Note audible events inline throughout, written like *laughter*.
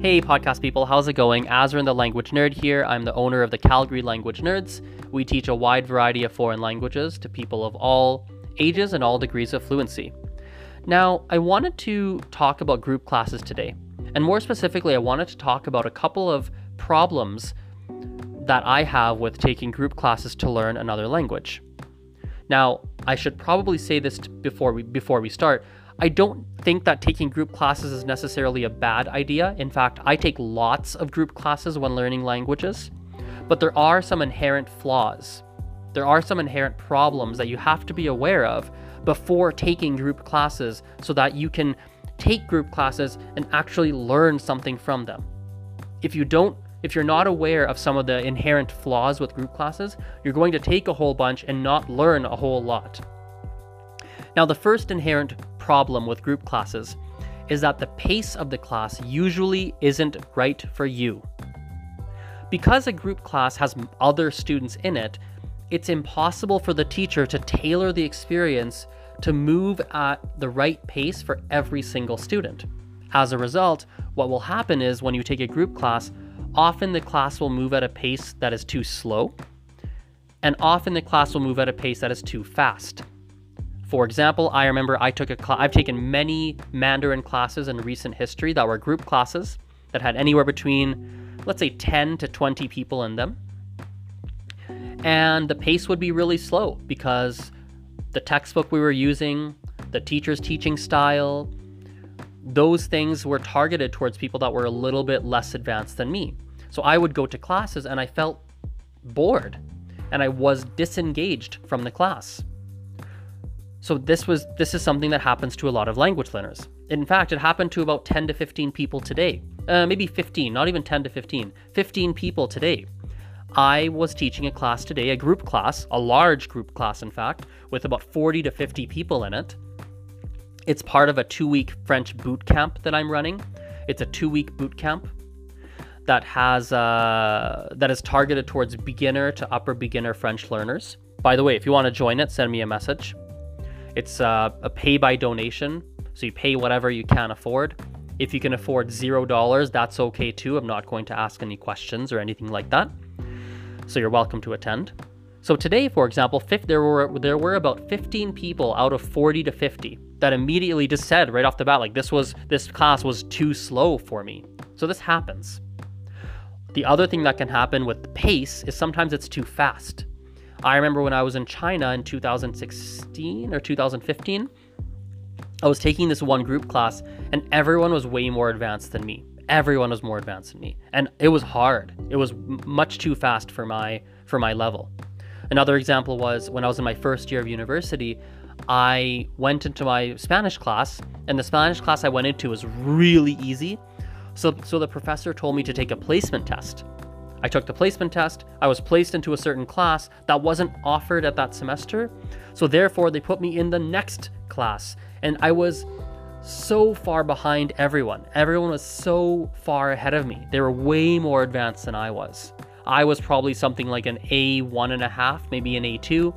Hey, podcast people, how's it going? Azrin the Language Nerd here. I'm the owner of the Calgary Language Nerds. We teach a wide variety of foreign languages to people of all ages and all degrees of fluency. Now, I wanted to talk about group classes today. And more specifically, I wanted to talk about a couple of problems that I have with taking group classes to learn another language. Now, I should probably say this before we before we start. I don't think that taking group classes is necessarily a bad idea. In fact, I take lots of group classes when learning languages, but there are some inherent flaws. There are some inherent problems that you have to be aware of before taking group classes so that you can take group classes and actually learn something from them. If you don't if you're not aware of some of the inherent flaws with group classes, you're going to take a whole bunch and not learn a whole lot. Now, the first inherent problem with group classes is that the pace of the class usually isn't right for you. Because a group class has other students in it, it's impossible for the teacher to tailor the experience to move at the right pace for every single student. As a result, what will happen is when you take a group class, often the class will move at a pace that is too slow, and often the class will move at a pace that is too fast. For example, I remember I took a class, I've taken many Mandarin classes in recent history that were group classes that had anywhere between, let's say, 10 to 20 people in them. And the pace would be really slow because the textbook we were using, the teacher's teaching style, those things were targeted towards people that were a little bit less advanced than me. So I would go to classes and I felt bored and I was disengaged from the class. So this was this is something that happens to a lot of language learners. In fact, it happened to about 10 to 15 people today. Uh, maybe 15, not even 10 to 15. 15 people today. I was teaching a class today, a group class, a large group class in fact, with about 40 to 50 people in it. It's part of a 2-week French boot camp that I'm running. It's a 2-week boot camp that has uh, that is targeted towards beginner to upper beginner French learners. By the way, if you want to join it, send me a message. It's uh, a pay by donation, so you pay whatever you can afford. If you can afford zero dollars, that's okay too. I'm not going to ask any questions or anything like that. So you're welcome to attend. So today, for example, there were there were about 15 people out of 40 to 50 that immediately just said right off the bat, like this was this class was too slow for me. So this happens. The other thing that can happen with pace is sometimes it's too fast. I remember when I was in China in 2016 or 2015, I was taking this one group class and everyone was way more advanced than me. Everyone was more advanced than me. And it was hard. It was much too fast for my for my level. Another example was when I was in my first year of university, I went into my Spanish class and the Spanish class I went into was really easy. So so the professor told me to take a placement test. I took the placement test. I was placed into a certain class that wasn't offered at that semester. So therefore, they put me in the next class. And I was so far behind everyone. Everyone was so far ahead of me. They were way more advanced than I was. I was probably something like an A1 and a half, maybe an A2.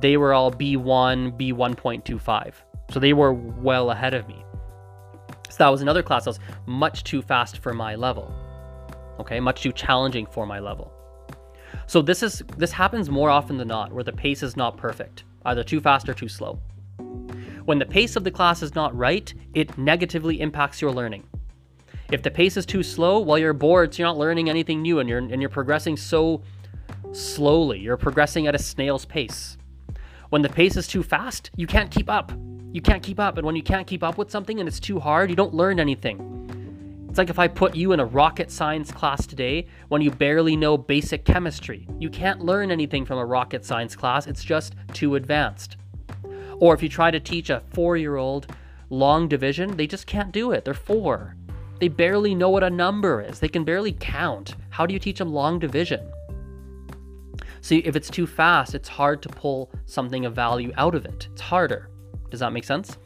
They were all B1, B1.25. So they were well ahead of me. So that was another class that was much too fast for my level okay? Much too challenging for my level. So this is this happens more often than not where the pace is not perfect, either too fast or too slow. When the pace of the class is not right, it negatively impacts your learning. If the pace is too slow, well you're bored, so you're not learning anything new and you're and you're progressing so slowly. You're progressing at a snail's pace. When the pace is too fast, you can't keep up. You can't keep up, and when you can't keep up with something and it's too hard, you don't learn anything. It's like if I put you in a rocket science class today when you barely know basic chemistry. You can't learn anything from a rocket science class, it's just too advanced. Or if you try to teach a four year old long division, they just can't do it. They're four. They barely know what a number is, they can barely count. How do you teach them long division? See, if it's too fast, it's hard to pull something of value out of it. It's harder. Does that make sense?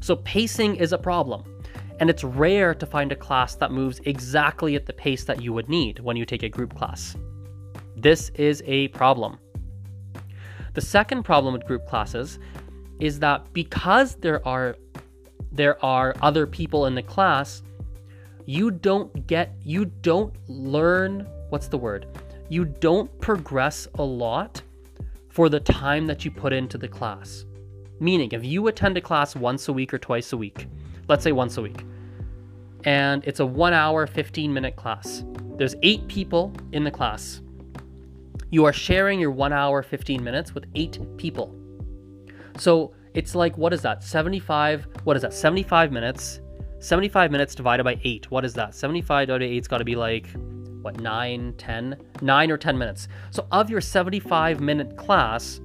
So, pacing is a problem and it's rare to find a class that moves exactly at the pace that you would need when you take a group class. This is a problem. The second problem with group classes is that because there are there are other people in the class, you don't get, you don't learn, what's the word? You don't progress a lot for the time that you put into the class. Meaning, if you attend a class once a week or twice a week, let's say once a week, and it's a one hour, 15 minute class, there's eight people in the class. You are sharing your one hour, 15 minutes with eight people. So it's like, what is that? 75, what is that? 75 minutes. 75 minutes divided by 8. What is that? 75 divided by 8's got to be like, what, 9, 10? 9 or 10 minutes. So of your 75 minute class,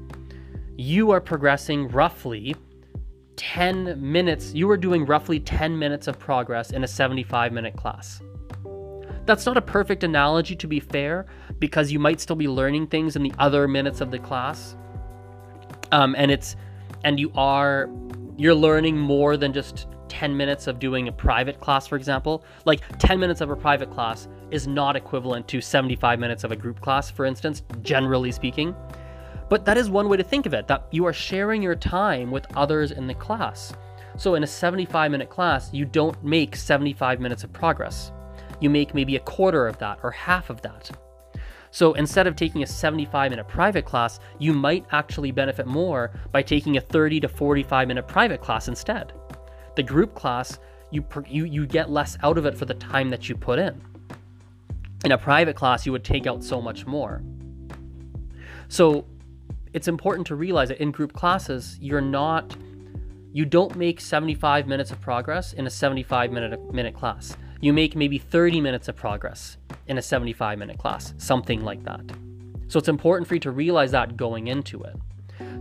you are progressing roughly 10 minutes. You are doing roughly 10 minutes of progress in a 75 minute class. That's not a perfect analogy to be fair, because you might still be learning things in the other minutes of the class. Um, and it's and you are you're learning more than just 10 minutes of doing a private class, for example. Like 10 minutes of a private class is not equivalent to 75 minutes of a group class, for instance, generally speaking. But that is one way to think of it that you are sharing your time with others in the class. So in a 75 minute class, you don't make 75 minutes of progress. You make maybe a quarter of that or half of that. So instead of taking a 75 minute private class, you might actually benefit more by taking a 30 to 45 minute private class instead. The group class, you, you, you get less out of it for the time that you put in. In a private class, you would take out so much more. So it's important to realize that in group classes, you're not, you don't make 75 minutes of progress in a 75 minute, minute class. You make maybe 30 minutes of progress in a 75 minute class, something like that. So it's important for you to realize that going into it.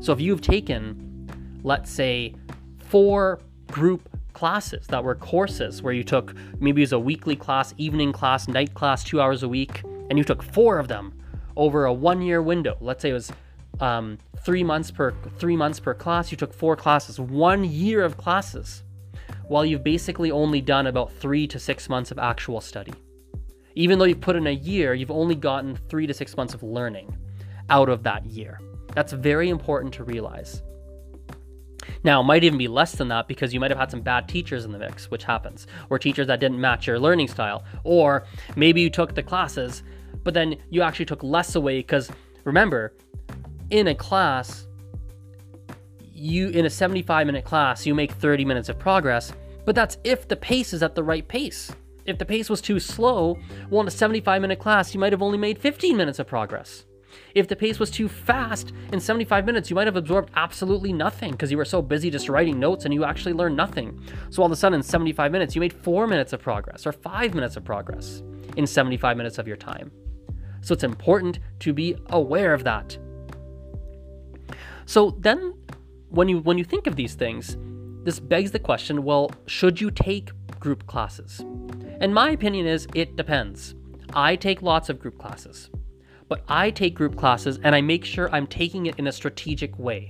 So if you've taken, let's say, four group classes that were courses where you took maybe it was a weekly class, evening class, night class, two hours a week, and you took four of them over a one year window. Let's say it was um, three months per three months per class. You took four classes, one year of classes, while you've basically only done about three to six months of actual study. Even though you've put in a year, you've only gotten three to six months of learning out of that year. That's very important to realize. Now, it might even be less than that because you might have had some bad teachers in the mix, which happens, or teachers that didn't match your learning style, or maybe you took the classes, but then you actually took less away because remember, in a class, you in a 75 minute class, you make 30 minutes of progress, but that's if the pace is at the right pace. If the pace was too slow, well, in a 75 minute class, you might have only made 15 minutes of progress. If the pace was too fast, in 75 minutes, you might have absorbed absolutely nothing because you were so busy just writing notes and you actually learned nothing. So all of a sudden, in 75 minutes, you made four minutes of progress or five minutes of progress in 75 minutes of your time. So it's important to be aware of that. So then, when you when you think of these things, this begs the question: Well, should you take group classes? And my opinion is it depends. I take lots of group classes, but I take group classes and I make sure I'm taking it in a strategic way.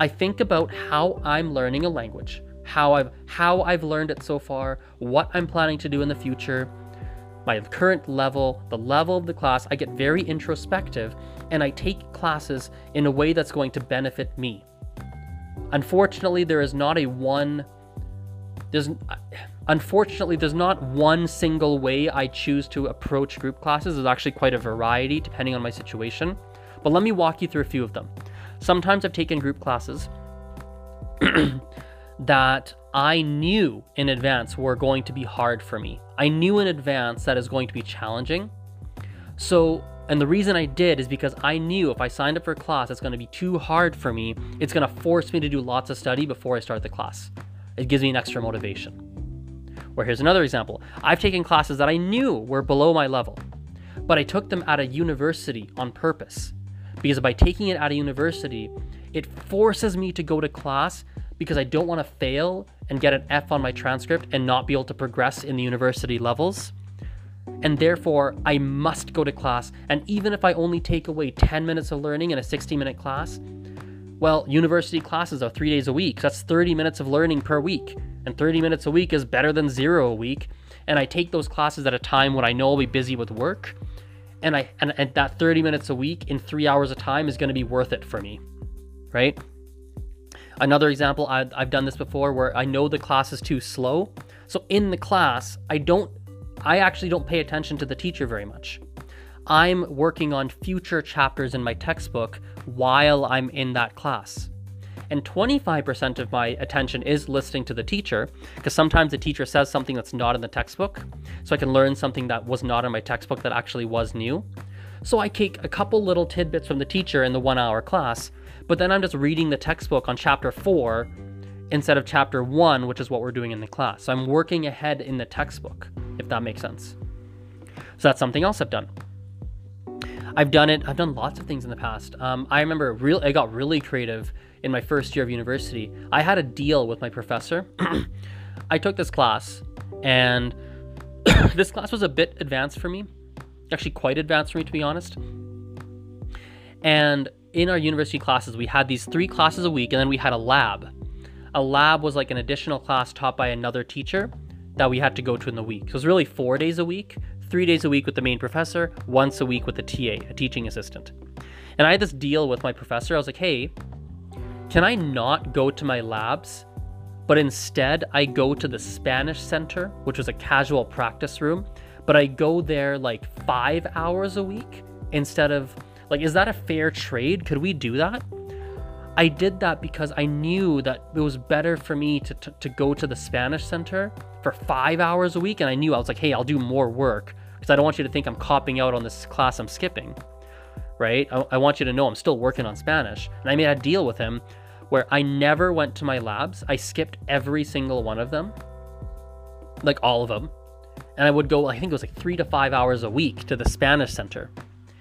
I think about how I'm learning a language, how I've how I've learned it so far, what I'm planning to do in the future, my current level, the level of the class. I get very introspective and I take classes in a way that's going to benefit me. Unfortunately, there is not a one there's Unfortunately, there's not one single way I choose to approach group classes. There's actually quite a variety depending on my situation. But let me walk you through a few of them. Sometimes I've taken group classes *clears throat* that I knew in advance were going to be hard for me. I knew in advance that is going to be challenging. So, and the reason I did is because I knew if I signed up for a class that's going to be too hard for me, it's going to force me to do lots of study before I start the class. It gives me an extra motivation. Or here's another example I've taken classes that I knew were below my level, but I took them at a university on purpose. Because by taking it at a university, it forces me to go to class because I don't want to fail and get an F on my transcript and not be able to progress in the university levels. And therefore, I must go to class. And even if I only take away 10 minutes of learning in a 60 minute class, well, university classes are three days a week. That's 30 minutes of learning per week and 30 minutes a week is better than zero a week. And I take those classes at a time when I know I'll be busy with work. And I and, and that 30 minutes a week in three hours of time is to be worth it for me. Right? Another example, I, I've done this before where I know the class is too slow. So in the class, I don't I actually don't pay attention to the teacher very much. I'm working on future chapters in my textbook while I'm in that class. And 25% of my attention is listening to the teacher, because sometimes the teacher says something that's not in the textbook, so I can learn something that was not in my textbook that actually was new. So I take a couple little tidbits from the teacher in the one hour class, but then I'm just reading the textbook on chapter four instead of chapter one, which is what we're doing in the class. So I'm working ahead in the textbook, if that makes sense. So that's something else I've done. I've done it. I've done lots of things in the past. Um, I remember real. I got really creative in my first year of university. I had a deal with my professor. *clears throat* I took this class, and *clears throat* this class was a bit advanced for me. Actually, quite advanced for me, to be honest. And in our university classes, we had these three classes a week, and then we had a lab. A lab was like an additional class taught by another teacher that we had to go to in the week. So it was really four days a week, three days a week with the main professor, once a week with a TA, a teaching assistant. And I had this deal with my professor. I was like, hey, can I not go to my labs, but instead I go to the Spanish Center, which was a casual practice room, but I go there like five hours a week instead of like, is that a fair trade? Could we do that? I did that because I knew that it was better for me to, to, to, go to the Spanish Center for five hours a week. And I knew I was like, hey, I'll do more work because I don't want you to think I'm copping out on this class I'm skipping, right? I, I want you to know I'm still working on Spanish. And I made a deal with him where I never went to my labs. I skipped every single one of them, like all of them. And I would go, I think it was like three to five hours a week to the Spanish Center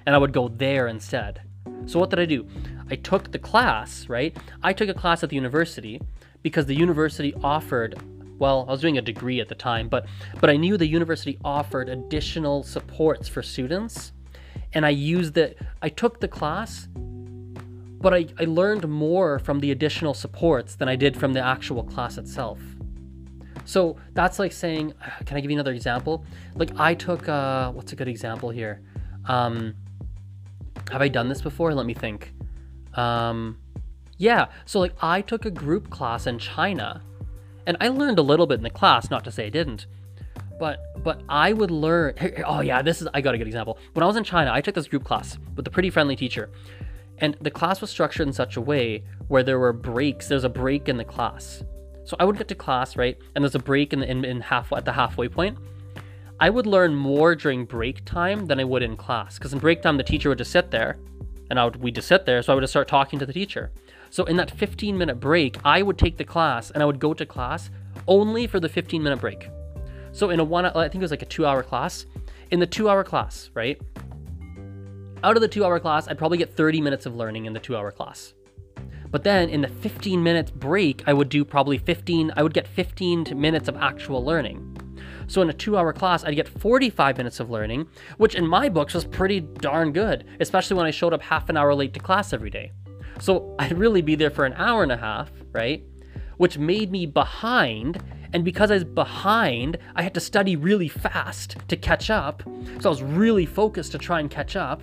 and I would go there instead. So what did I do? I took the class, right? I took a class at the university because the university offered well, I was doing a degree at the time, but but I knew the university offered additional supports for students and I used the I took the class but I, I learned more from the additional supports than I did from the actual class itself. So that's like saying, *sighs* can I give you another example? Like I took, uh, what's a good example here? Um, have I done this before? Let me think. Um, yeah, so like I took a group class in China, and I learned a little bit in the class. Not to say I didn't, but but I would learn. Oh yeah, this is I got a good example. When I was in China, I took this group class with a pretty friendly teacher, and the class was structured in such a way where there were breaks. There's a break in the class, so I would get to class right, and there's a break in the in, in half at the halfway point I would learn more during break time than I would in class. Because in break time, the teacher would just sit there, and I would we just sit there. So I would just start talking to the teacher. So in that 15 minute break, I would take the class and I would go to class only for the 15 minute break. So in a one, I think it was like a two hour class. In the two hour class, right? Out of the two hour class, I'd probably get 30 minutes of learning in the two hour class. But then in the 15 minutes break, I would do probably 15, I would get 15 minutes of actual learning. So in a two hour class, I'd get 45 minutes of learning, which in my books was pretty darn good, especially when I showed up half an hour late to class every day. So I'd really be there for an hour and a half, right? Which made me behind. And because I was behind, I had to study really fast to catch up. So I was really focused to try and catch up.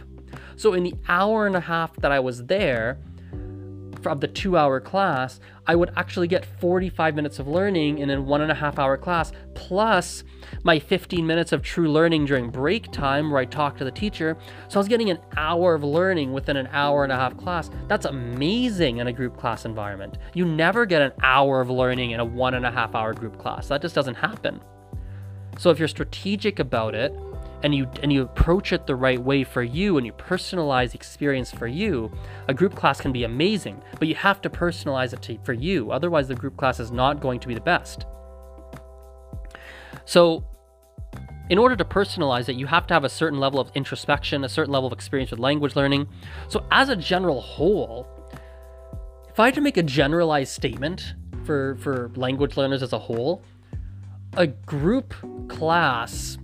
So in the hour and a half that I was there, of the two hour class, I would actually get 45 minutes of learning in a one and a half hour class, plus my 15 minutes of true learning during break time where I talk to the teacher. So I was getting an hour of learning within an hour and a half class. That's amazing in a group class environment. You never get an hour of learning in a one and a half hour group class. That just doesn't happen. So if you're strategic about it, and you and you approach it the right way for you and you personalize the experience for you, a group class can be amazing, but you have to personalize it to, for you. Otherwise, the group class is not going to be the best. So, in order to personalize it, you have to have a certain level of introspection, a certain level of experience with language learning. So, as a general whole, if I had to make a generalized statement for, for language learners as a whole, a group class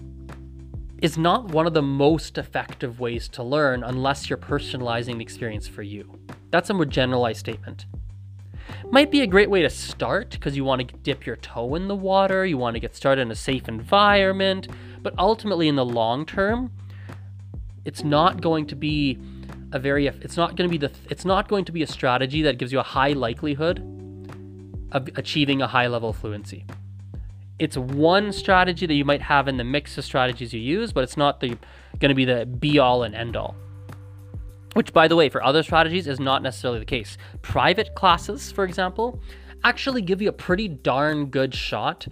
is not one of the most effective ways to learn unless you're personalizing the experience for you. That's a more generalized statement. Might be a great way to start because you want to dip your toe in the water, you want to get started in a safe environment, but ultimately in the long term, it's not going to be a very it's not going to be the it's not going to be a strategy that gives you a high likelihood of achieving a high level fluency. It's one strategy that you might have in the mix of strategies you use, but it's not the going to be the be all and end all. Which, by the way, for other strategies is not necessarily the case. Private classes, for example, actually give you a pretty darn good shot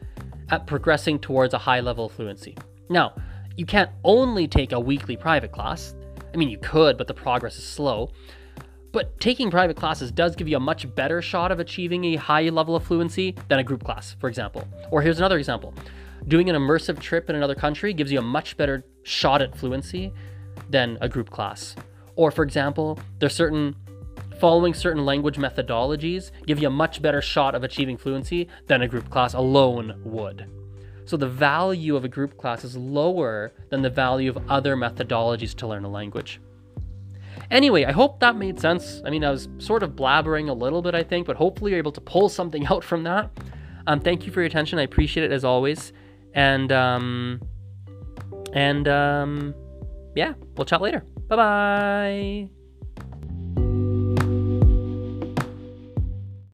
at progressing towards a high level of fluency. Now, you can't only take a weekly private class. I mean, you could, but the progress is slow. But taking private classes does give you a much better shot of achieving a high level of fluency than a group class, for example. Or here's another example doing an immersive trip in another country gives you a much better shot at fluency than a group class. Or, for example, there's certain following certain language methodologies give you a much better shot of achieving fluency than a group class alone would. So the value of a group class is lower than the value of other methodologies to learn a language. Anyway, I hope that made sense. I mean, I was sort of blabbering a little bit, I think, but hopefully you're able to pull something *laughs* out from that. Um, thank you for your attention. I appreciate it as always. And um, and um, yeah, we'll chat later. Bye bye.